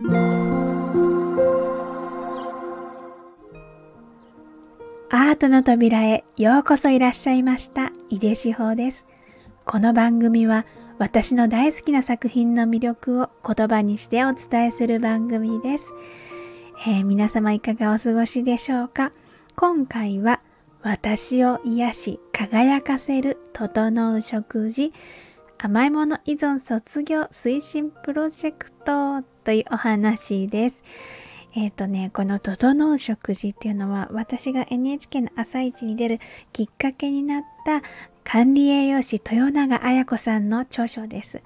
アートの扉へようこそいらっしゃいました。井出志保です。この番組は私の大好きな作品の魅力を言葉にしてお伝えする番組です、えー、皆様いかがお過ごしでしょうか。今回は私を癒し輝かせる整う食事。甘いもの依存卒業推進プロジェクトというお話です。えっ、ー、とね、この整う食事っていうのは私が NHK の朝市に出るきっかけになった管理栄養士豊永綾子さんの著書です。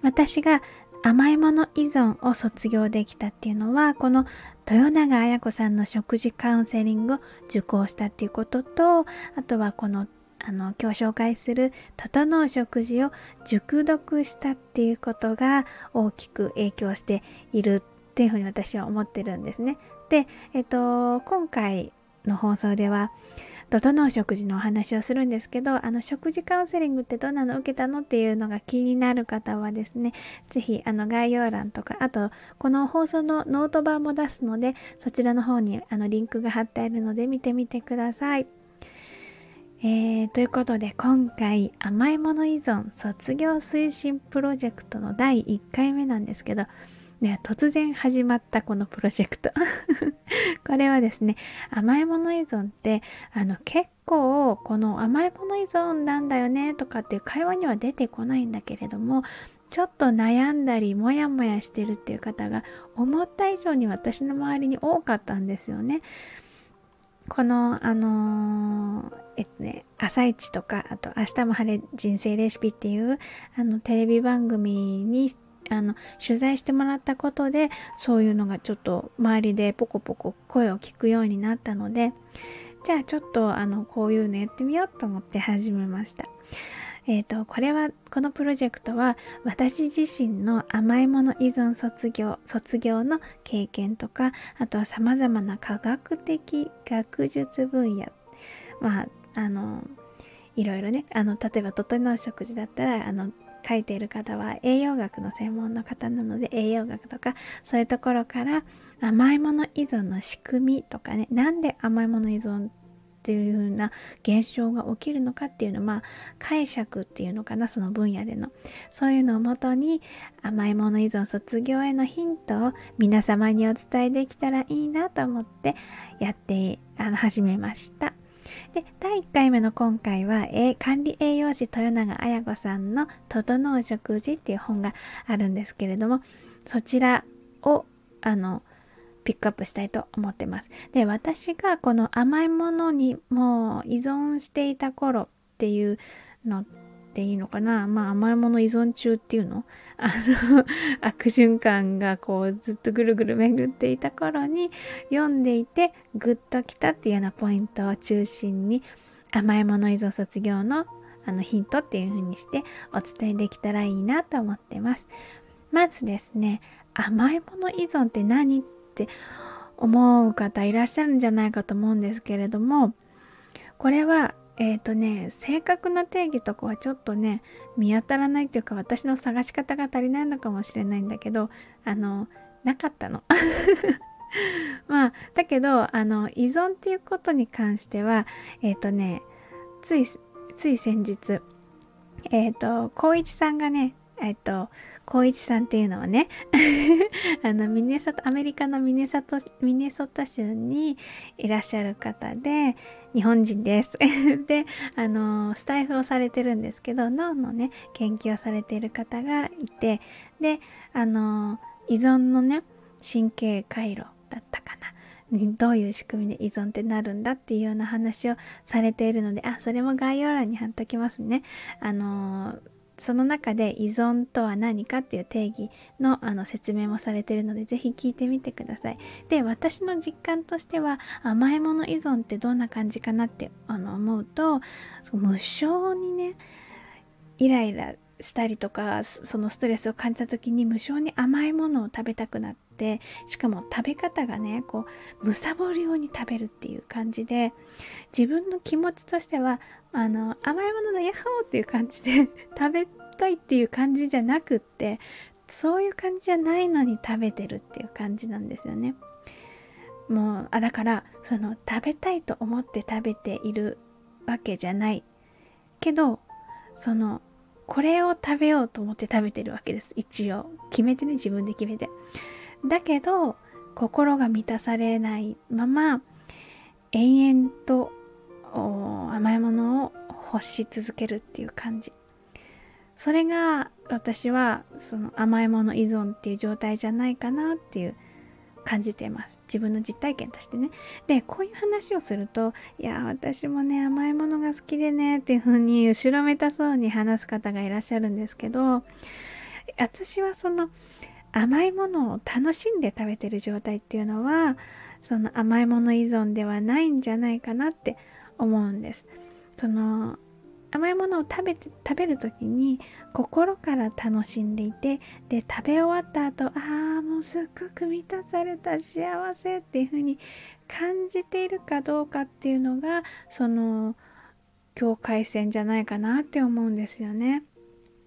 私が甘いもの依存を卒業できたっていうのは、この豊永綾子さんの食事カウンセリングを受講したっていうことと、あとはこのあの今日紹介する「整う食事」を熟読したっていうことが大きく影響しているっていうふうに私は思ってるんですね。で、えっと、今回の放送では整う食事のお話をするんですけど、あの食事カウンセリングってどんなの受けたのっていうのが気になる方はですね、ぜひあの概要欄とか、あとこの放送のノート版も出すので、そちらの方にあのリンクが貼ってあるので見てみてください。えー、ということで今回甘いもの依存卒業推進プロジェクトの第1回目なんですけど、ね、突然始まったこのプロジェクト これはですね甘いもの依存ってあの結構この甘いもの依存なんだよねとかっていう会話には出てこないんだけれどもちょっと悩んだりモヤモヤしてるっていう方が思った以上に私の周りに多かったんですよね。このあのー、えっとね朝一とかあと明日も晴れ人生レシピっていうあのテレビ番組にあの取材してもらったことでそういうのがちょっと周りでポコポコ声を聞くようになったのでじゃあちょっとあのこういうのやってみようと思って始めました。えっ、ー、と、これは、このプロジェクトは私自身の甘いもの依存卒業、卒業の経験とか、あとは様々な科学的学術分野、まあ、あの、いろいろね、あの、例えば、整う食事だったら、あの、書いている方は栄養学の専門の方なので栄養学とかそういうところから甘いもの依存の仕組みとかねなんで甘いもの依存っていう風な現象が起きるのかっていうのまあ解釈っていうのかなその分野でのそういうのをもとに甘いもの依存卒業へのヒントを皆様にお伝えできたらいいなと思ってやってあの始めました。で第1回目の今回は、え管理栄養士豊永綾子さんの「整う食事」っていう本があるんですけれどもそちらをあのピックアップしたいと思ってます。で、私がこの甘いものにもう依存していた頃っていうのっていいのかなまあ甘いもの依存中っていうの？あの 悪循環がこうずっとぐるぐる巡っていた頃に読んでいてグッときたっていうようなポイントを中心に甘いもの依存卒業のあのヒントっていう風にしてお伝えできたらいいなと思ってます。まずですね、甘いもの依存って何っって思う方いらっしゃるんじゃないかと思うんですけれどもこれはえっ、ー、とね正確な定義とかはちょっとね見当たらないというか私の探し方が足りないのかもしれないんだけどあのなかったの。まあだけどあの依存っていうことに関してはえっ、ー、とねついつい先日えっ、ー、と光一さんがねえっ、と光一さんっていうのはね あのミネソタアメリカのミネソタミネソタ州にいらっしゃる方で日本人です であのスタイフをされてるんですけど脳のね研究をされている方がいてであの依存のね神経回路だったかなどういう仕組みで依存ってなるんだっていうような話をされているので、あ、それも概要欄に貼っときますね。あのーその中で依存とは何かっていう定義のあの説明もされているのでぜひ聞いてみてください。で私の実感としては甘いもの依存ってどんな感じかなってあの思うと無性にねイライラしたりとかそのストレスを感じた時に無性に甘いものを食べたくなってしかも食べ方がねこうむさぼるように食べるっていう感じで自分の気持ちとしてはあの甘いものだヤッホーっていう感じで 食べたいっていう感じじゃなくってそういう感じじゃないのに食べてるっていう感じなんですよね。もうあだからその食べたいと思って食べているわけじゃない。けどそのこれを食べようと思って食べてるわけです。一応。決めてね自分で決めて。だけど心が満たされないまま延々と甘いものを欲し続けるっていう感じ。それが私はその甘いもの依存っていう状態じゃないかなっていう感じています。自分の実体験としてね。でこういう話をするといや私もね甘いものが好きでねっていう風に後ろめたそうに話す方がいらっしゃるんですけど私はその甘いものを楽しんで食べてる状態っていうのはその甘いもの依存ではないんじゃないかなって思うんですその甘いものを食べて食べる時に心から楽しんでいてで食べ終わった後ああもうすっごく満たされた幸せっていう風に感じているかどうかっていうのがその境界線じゃないかなって思うんですよね。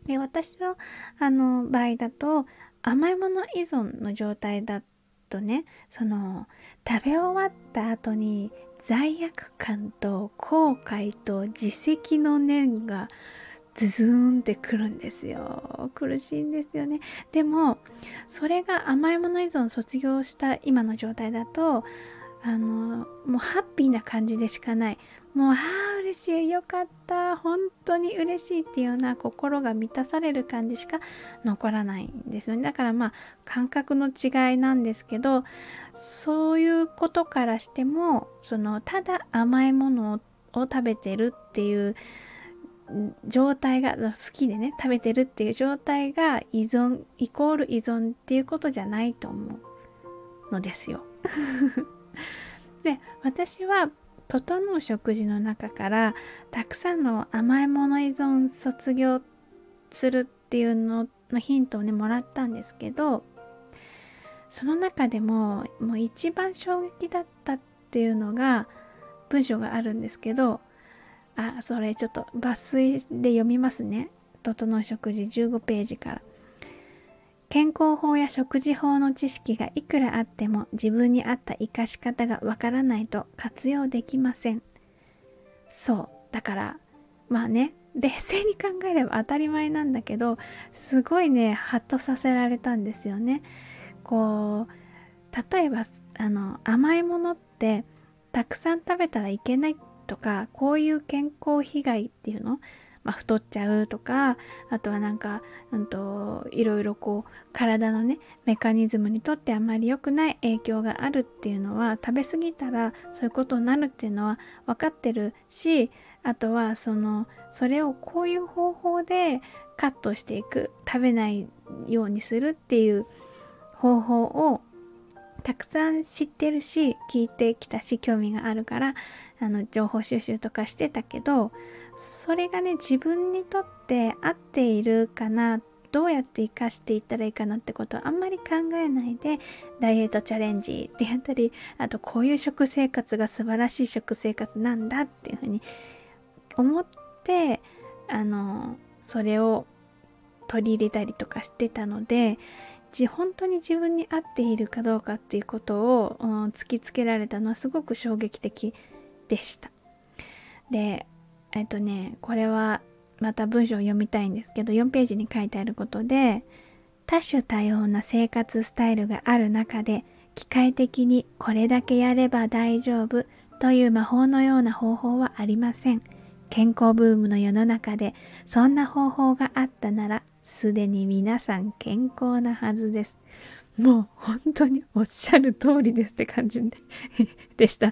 で私のあの場合だと甘いもの依存の状態だとねその食べ終わった後に罪悪感と後悔と自責の念がズズーンってくるんですよ。苦しいんですよね。でもそれが甘いもの依存卒業した今の状態だとあのもうハッピーな感じでしかない。もうああ嬉しい。よかった。本当に嬉しいっていうような心が満たされる感じしか残らないんですよね。だからまあ感覚の違いなんですけどそういうことからしてもそのただ甘いものを食べてるっていう状態が好きでね食べてるっていう状態が依存イコール依存っていうことじゃないと思うのですよ。で私は整う食事の中からたくさんの甘いもの依存卒業するっていうののヒントをねもらったんですけどその中でももう一番衝撃だったっていうのが文章があるんですけどあそれちょっと抜粋で読みますね。整う食事15ページから。健康法や食事法の知識がいくらあっても自分に合った活かし方がわからないと活用できません。そう。だから、まあね、冷静に考えれば当たり前なんだけど、すごいね、ハッとさせられたんですよね。こう、例えば、あの、甘いものってたくさん食べたらいけないとか、こういう健康被害っていうの？まあ、太っちゃうとかあとはなんか、うんと、いろいろこう体のねメカニズムにとってあまり良くない影響があるっていうのは食べ過ぎたらそういうことになるっていうのは分かってるしあとはそのそれをこういう方法でカットしていく食べないようにするっていう方法をたくさん知ってるし聞いてきたし興味があるからあの情報収集とかしてたけどそれがね自分にとって合っているかなどうやって生かしていったらいいかなってことはあんまり考えないでダイエットチャレンジってやったりあとこういう食生活が素晴らしい食生活なんだっていうふうに思ってあのそれを取り入れたりとかしてたので本当に自分に合っているかどうかっていうことを、うん、突きつけられたのはすごく衝撃的でした。でえっとねこれはまた文章を読みたいんですけど4ページに書いてあることで多種多様な生活スタイルがある中で機械的にこれだけやれば大丈夫という魔法のような方法はありません。健康ブームの世の中でそんな方法があったならすでに皆さん健康なはずです。もう本当におっしゃる通りですって感じで でした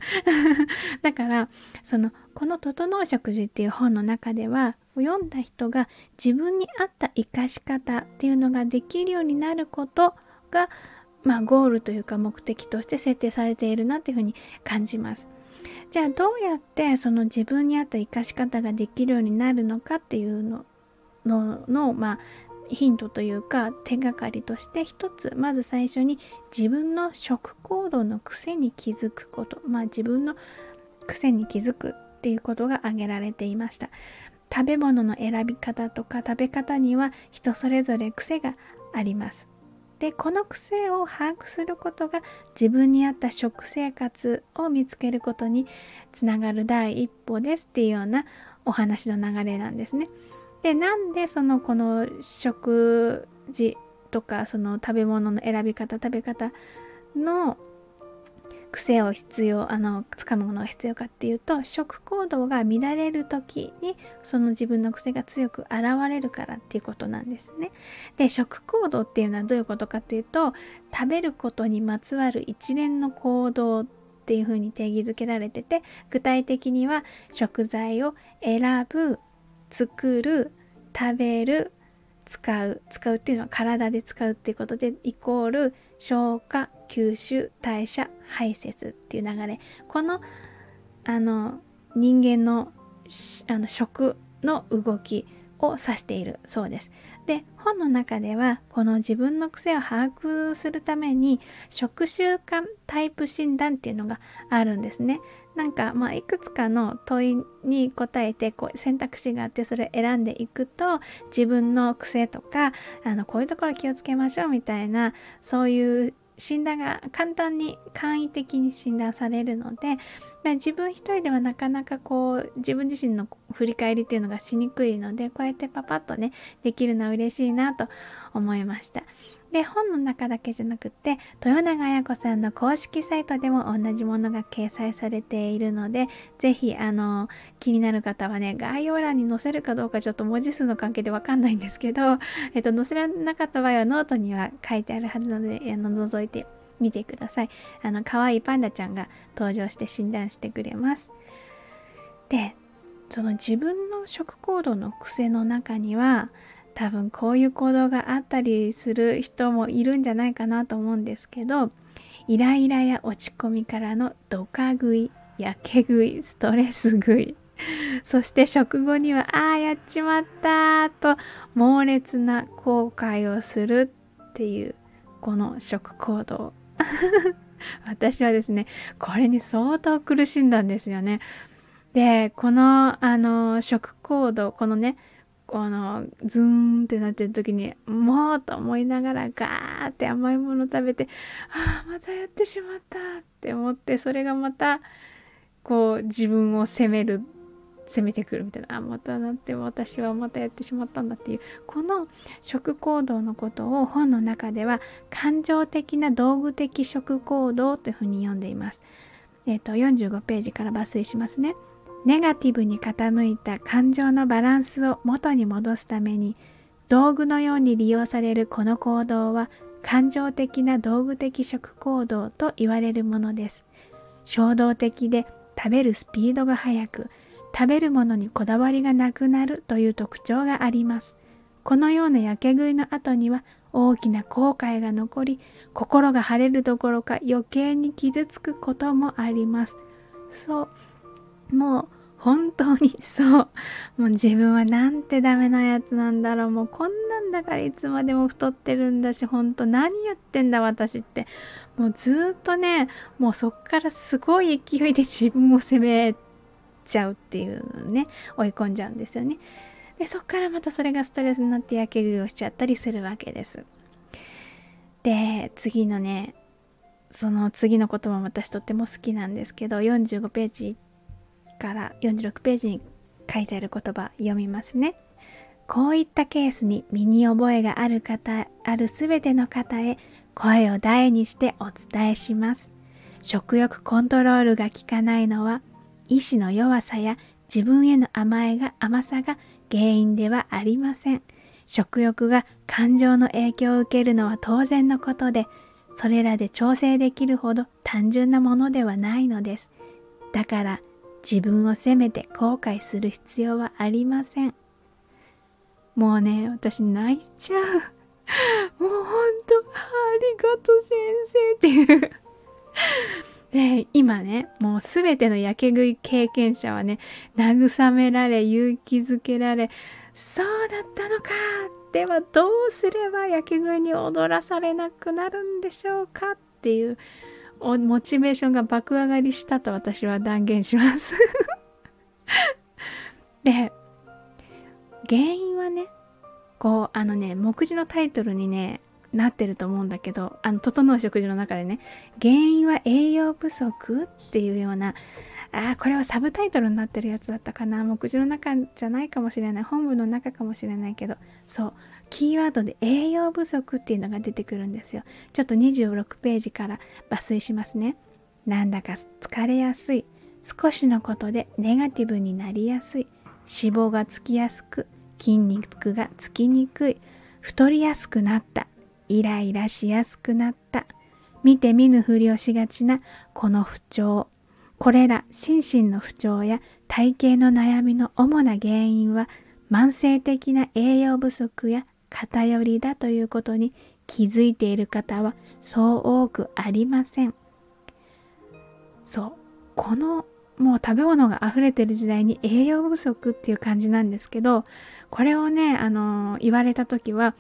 だから、その、この整う食事っていう本の中では、読んだ人が自分に合った生かし方っていうのができるようになることが、まあ、ゴールというか目的として設定されているなっていうふうに感じます。じゃあどうやってその自分に合った生かし方ができるようになるのかっていうののの、まあ、ヒントというか手がかりとして一つまず最初に自分の食行動の癖に気づくことまあ自分の癖に気づくっていうことが挙げられていました食べ物の選び方とか食べ方には人それぞれ癖があります。でこの癖を把握することが自分に合った食生活を見つけることにつながる第一歩ですっていうようなお話の流れなんですね。でなんでそのこの食事とかその食べ物の選び方食べ方の癖を必要あの掴むものが必要かっていうと食行動が乱れる時にその自分の癖が強く現れるからっていうことなんですね。で食行動っていうのはどういうことかっていうと食べることにまつわる一連の行動っていうふうに定義づけられてて具体的には食材を選ぶ作る食べる使う使うっていうのは体で使うっていうことでイコール消化吸収代謝排泄っていう流れこのあの人間のあの食の動きを指しているそうです。で本の中ではこの自分の癖を把握するために食習慣タイプ診断っていうのがあるんですね。なんか、まあ、いくつかの問いに答えてこう選択肢があってそれ選んでいくと自分の癖とかあのこういうところ気をつけましょうみたいなそういう診断が簡単に簡易的に診断されるので自分一人ではなかなかこう自分自身の振り返りっていうのがしにくいのでこうやってパパッとねできるのは嬉しいなと思いました。で、本の中だけじゃなくて、豊永彩子さんの公式サイトでも同じものが掲載されているので、ぜひ、あの、気になる方はね、概要欄に載せるかどうかちょっと文字数の関係でわかんないんですけど、えっと、載せられなかった場合はノートには書いてあるはずなので、あの、覗いてみてください。あの、可愛いパンダちゃんが登場して診断してくれます。で、その自分の食行動の癖の中には、多分こういう行動があったりする人もいるんじゃないかなと思うんですけどイライラや落ち込みからのドカ食いやけ食いストレス食い そして食後にはああやっちまったと猛烈な後悔をするっていうこの食行動。私はですねこれに相当苦しんだんですよね。でこのあの食行動このねあのズーンってなってる時にもうと思いながらガーって甘いもの食べてああまたやってしまったって思ってそれがまたこう自分を責める責めてくるみたいなあまたなって私はまたやってしまったんだっていうこの食行動のことを本の中では感情的な道具的食行動というふうに読んでいます。えっ、と45ページから抜粋しますね。ネガティブに傾いた感情のバランスを元に戻すために道具のように利用されるこの行動は感情的な道具的食行動と言われるものです。衝動的で食べるスピードが速く食べるものにこだわりがなくなるという特徴があります。このようなやけ食いの後には大きな後悔が残り心が晴れるどころか余計に傷つくこともあります。そうもう本当にそう。もう自分はなんてダメなやつなんだろう。もうこんなんだからいつまでも太ってるんだし、本当何やってんだ私って。もうずっとね、もうそっからすごい勢いで自分を責めちゃうっていうね、追い込んじゃうんですよね。で、そっからまたそれがストレスになってやけ食いをしちゃったりするわけです。で、次のね、その次のことも私とっても好きなんですけど、45ページから46ページに書いてある言葉読みますね。こういったケースに身に覚えがある方、あるすべての方へ声を大にしてお伝えします。食欲コントロールが効かないのは意志の弱さや自分への甘えが甘さが原因ではありません。食欲が感情の影響を受けるのは当然のことで、それらで調整できるほど単純なものではないのです。だから自分を責めて後悔する必要はありません。もうね、私泣いちゃう。もうほんと、ありがとう先生っていう で、今ね、もうすべてのやけ食い経験者はね、慰められ、勇気づけられ、そうだったのかではどうすればやけ食いに踊らされなくなるんでしょうかっていうモチベーションが爆上がりしたと私は断言します。で、原因はね、こうあのね目次のタイトルにねなってると思うんだけどあの整う食事の中でね原因は栄養不足っていうようなあこれはサブタイトルになってるやつだったかな目次の中じゃないかもしれない本部の中かもしれないけどそうキーワードで栄養不足っていうのが出てくるんですよ。ちょっと26ページから抜粋しますね。なんだか疲れやすい。少しのことでネガティブになりやすい。脂肪がつきやすく筋肉がつきにくい。太りやすくなった。イライラしやすくなった。見て見ぬふりをしがちなこの不調。これら心身の不調や体型の悩みの主な原因は慢性的な栄養不足や偏りだということに気づいている方はそう多くありません。そう。このもう食べ物が溢れてる時代に栄養不足っていう感じなんですけど、これをね、あの言われた時は、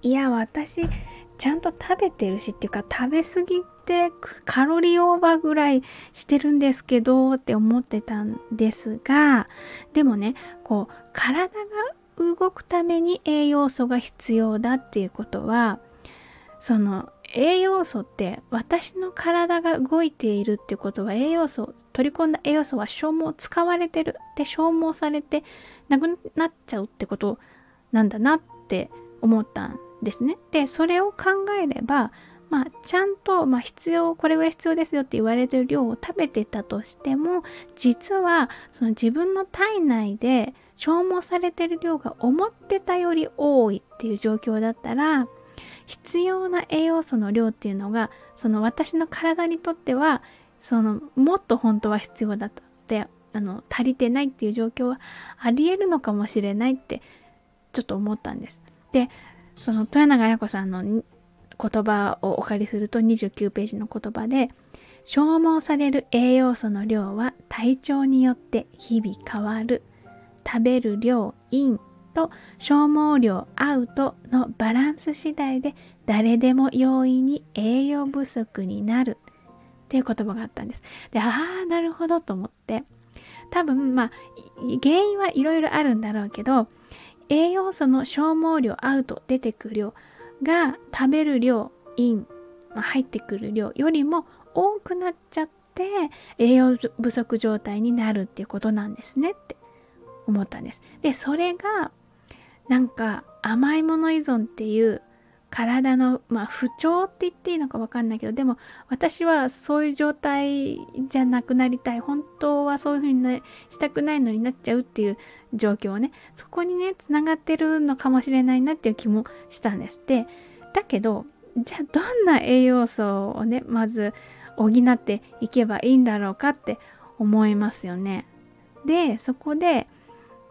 いや、私、ちゃんと食べてるしっていうか食べ過ぎてカロリーオーバーぐらいしてるんですけどって思ってたんですがでもねこう体が動くために栄養素が必要だっていうことはその栄養素って私の体が動いているってことは栄養素取り込んだ栄養素は消耗使われてるで消耗されてなくなっちゃうってことなんだなって思ったんですね。でそれを考えればまあ、ちゃんと、まあ、必要これぐらい必要ですよって言われてる量を食べてたとしても実はその自分の体内で消耗されてる量が思ってたより多いっていう状況だったら必要な栄養素の量っていうのがその私の体にとってはそのもっと本当は必要だったってあの足りてないっていう状況はありえるのかもしれないってちょっと思ったんです。でその豊永彩子さんの言葉をお借りすると29ページの言葉で消耗される栄養素の量は体調によって日々変わる食べる量インと消耗量アウトのバランス次第で誰でも容易に栄養不足になるっていう言葉があったんです。で、ああ、なるほどと思って。多分、まあ、原因はいろいろあるんだろうけど、栄養素の消耗量アウト出てくる量が食べる量イン、まあ、入ってくる量よりも多くなっちゃって栄養不足状態になるっていうことなんですねっ思ったんです。でそれがなんか甘いもの依存っていう体の、まあ、不調って言っていいのか分かんないけどでも私はそういう状態じゃなくなりたい本当はそういうふうに、ね、したくないのになっちゃうっていう状況をねそこにねつながってるのかもしれないなっていう気もしたんですでだけどじゃあどんな栄養素をねまず補っていけばいいんだろうかって思いますよねでそこで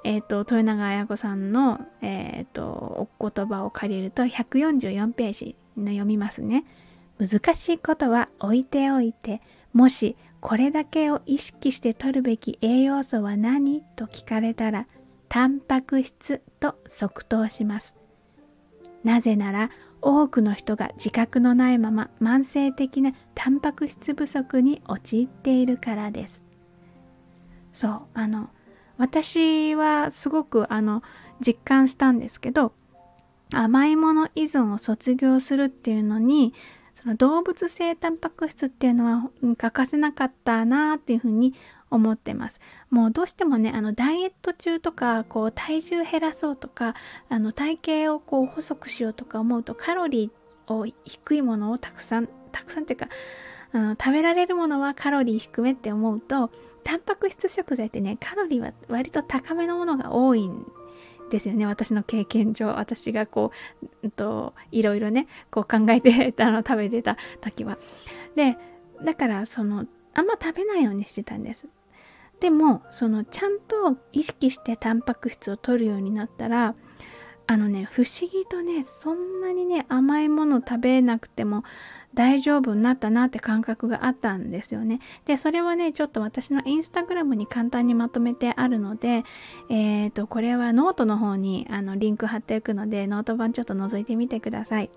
え、ー、と豊永綾子さんの、えっ、ー、とお言葉を借りると144ページの読みますね難しいことは置いておいてもしこれだけを意識して取るべき栄養素は何と聞かれたら、タンパク質と即答します。なぜなら、多くの人が自覚のないまま慢性的なタンパク質不足に陥っているからです。そう、あの、私はすごくあの実感したんですけど、甘いもの依存を卒業するっていうのにその動物性タンパク質っていうのは欠かせなかったなっていうふうに思ってます。もうどうしてもね、あのダイエット中とか、こう体重減らそうとか、あの体型をこう細くしようとか思うとカロリーを低いものをたくさん、たくさんっていうか、うん、食べられるものはカロリー低めって思うと、タンパク質食材ってね、カロリーは割と高めのものが多いんですよね。私の経験上。私がこう、うんと、いろいろねこう考えて あの食べてた時は。でだからそのあんま食べないようにしてたんです。でもそのちゃんと意識してタンパク質を取るようになったらあのね不思議とねそんなにね甘いもの食べなくても大丈夫になったなって感覚があったんですよね。で、それはね、ちょっと私のインスタグラムに簡単にまとめてあるので、えっ、ー、と、これはノートの方にあのリンク貼っておくので、ノート版ちょっと覗いてみてください。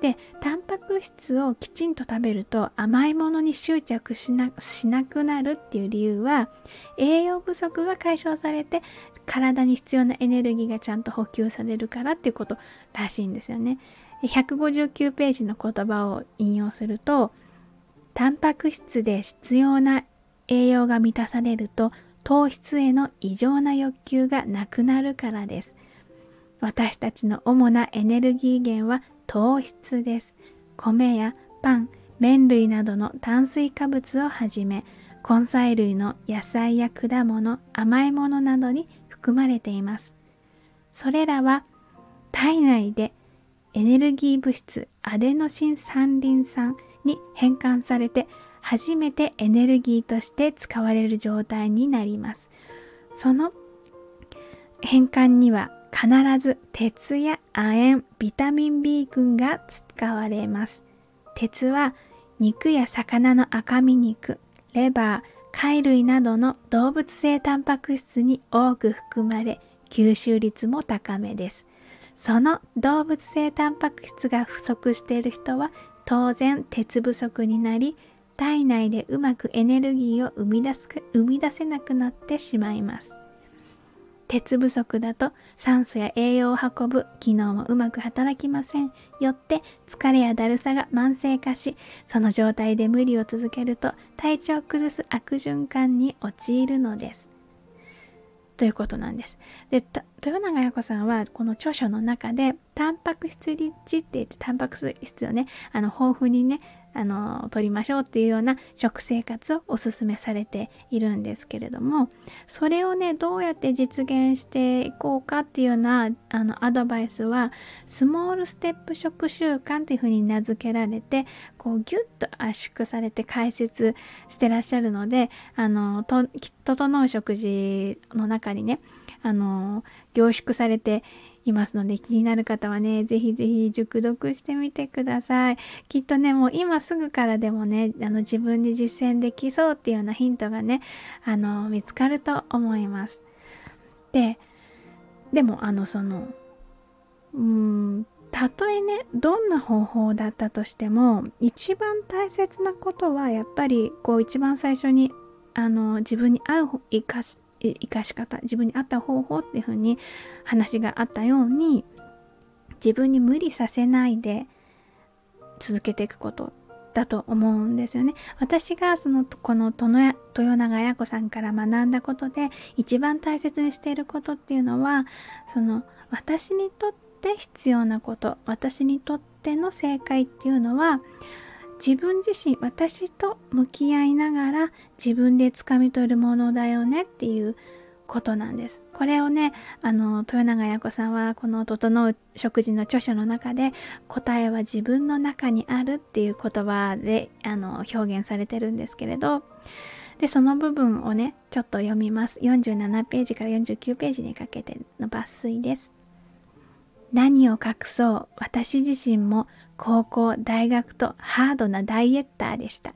で、タンパク質をきちんと食べると甘いものに執着しなしなくなるっていう理由は、栄養不足が解消されて、体に必要なエネルギーがちゃんと補給されるからっていうことらしいんですよね。159ページの言葉を引用すると、タンパク質で必要な栄養が満たされると糖質への異常な欲求がなくなるからです。私たちの主なエネルギー源は糖質です。米やパン、麺類などの炭水化物をはじめ、根菜類の野菜や果物、甘いものなどに含まれています。それらは体内でエネルギー物質アデノシン三リン酸に変換されて初めてエネルギーとして使われる状態になります。その変換には必ず鉄や亜鉛、ビタミン B 群が使われます。鉄は肉や魚の赤身肉、レバー、貝類などの動物性タンパク質に多く含まれ、吸収率も高めです。その動物性タンパク質が不足している人は当然鉄不足になり体内でうまくエネルギーを生み出す生み出せなくなってしまいます。鉄不足だと酸素や栄養を運ぶ機能もうまく働きません。よって疲れやだるさが慢性化しその状態で無理を続けると体調を崩す悪循環に陥るのです。ということなんです。で、豊永彩子さんはこの著書の中で、タンパク質リッチって言って、タンパク質をね、あの、豊富にね、あの、取りましょうっていうような食生活をお勧めされているんですけれども、それをね、どうやって実現していこうかっていうような、あの、アドバイスは、スモールステップ食習慣っていうふうに名付けられて、こう、ギュッと圧縮されて解説してらっしゃるので、あの、と、整う食事の中にね、あの、凝縮されていますので気になる方はね、ぜひぜひ熟読してみてください。きっとね、もう今すぐからでもね、あの自分で実践できそうっていうようなヒントがね、あの、見つかると思います。で、でもあのその、うん、たとえね、どんな方法だったとしても、一番大切なことはやっぱりこう一番最初にあの自分に合う生かし生かし方自分に合った方法っていう風に話があったように自分に無理させないで続けていくことだと思うんですよね。私がそのこの豊永綾子さんから学んだことで一番大切にしていることっていうのはその私にとって必要なこと私にとっての正解っていうのは自分自身私と向き合いながら自分で掴み取るものだよねっていうことなんです。これをね、あの、豊永彩子さんはこの整う食事の著書の中で答えは自分の中にあるっていう言葉であの表現されてるんですけれど、で、その部分をね、ちょっと読みます。47ページから49ページにかけての抜粋です。何を隠そう私自身も高校大学とハードなダイエッターでした。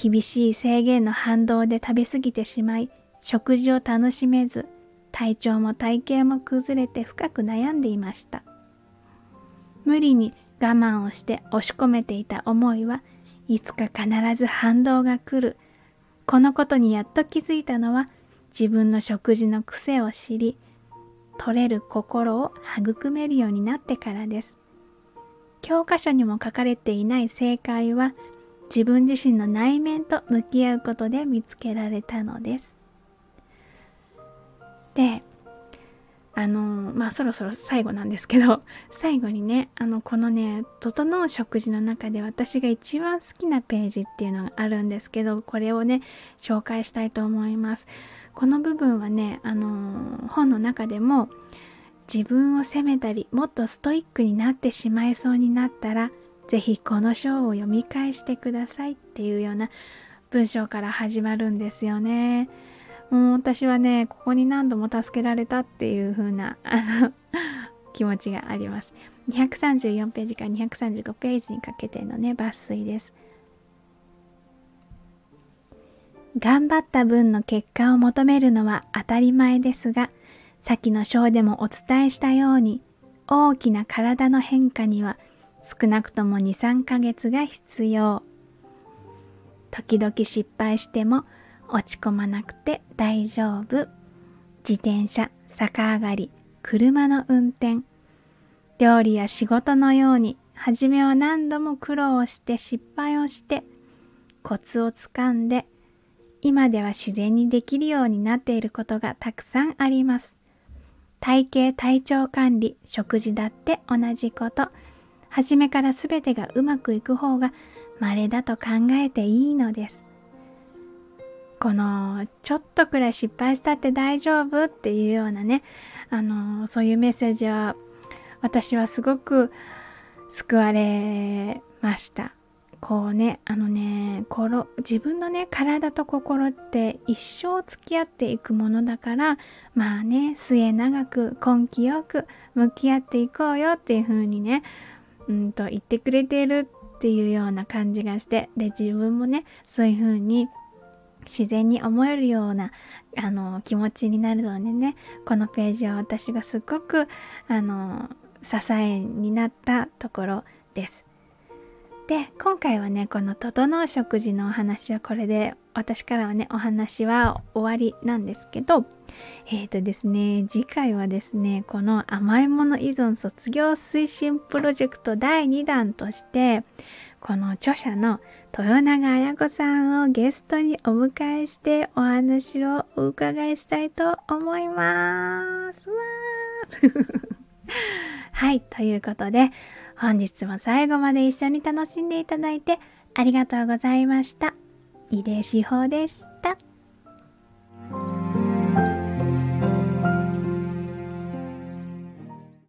厳しい制限の反動で食べ過ぎてしまい食事を楽しめず体調も体型も崩れて深く悩んでいました。無理に我慢をして押し込めていた思いはいつか必ず反動が来る。このことにやっと気づいたのは自分の食事の癖を知り取れる心を育めるようになってからです。教科書にも書かれていない正解は自分自身の内面と向き合うことで見つけられたのです。で、あのまあそろそろ最後なんですけど 最後にねあのこのね「整う食事」の中で私が一番好きなページっていうのがあるんですけどこれをね紹介したいと思いますこの部分はねあの本の中でも自分を責めたりもっとストイックになってしまいそうになったら是非この章を読み返してくださいっていうような文章から始まるんですよね。もう私はね、ここに何度も助けられたっていう風な、あの 気持ちがあります。234ページから235ページにかけてのね、抜粋です。頑張った分の結果を求めるのは当たり前ですが、先の章でもお伝えしたように、大きな体の変化には少なくとも2、3ヶ月が必要。時々失敗しても落ち込まなくて大丈夫。自転車逆上がり、車の運転、料理や仕事のように、初めは何度も苦労をして失敗をして、コツをつかんで、今では自然にできるようになっていることがたくさんあります。体型、体調管理、食事だって同じこと。初めから全てがうまくいく方が稀だと考えていいのです。この、ちょっとくらい失敗したって大丈夫っていうようなね、あの、そういうメッセージは、私はすごく救われました。こうね、あのね、自分のね、体と心って一生付き合っていくものだから、まあね、末永く根気よく向き合っていこうよっていう風にね、うんと言ってくれているっていうような感じがして、で、自分もね、そういう風に自然に思えるようなあの気持ちになるのでねこのページは私がすっごくあの支えになったところです。で今回はねこの「整う食事」のお話はこれで私からはねお話は終わりなんですけどえーとですね次回はですねこの甘いもの依存卒業推進プロジェクト第2弾としてこの著者の豊永綾子さんをゲストにお迎えしてお話をお伺いしたいと思います。はい、ということで本日も最後まで一緒に楽しんでいただいてありがとうございました。井出志保でした。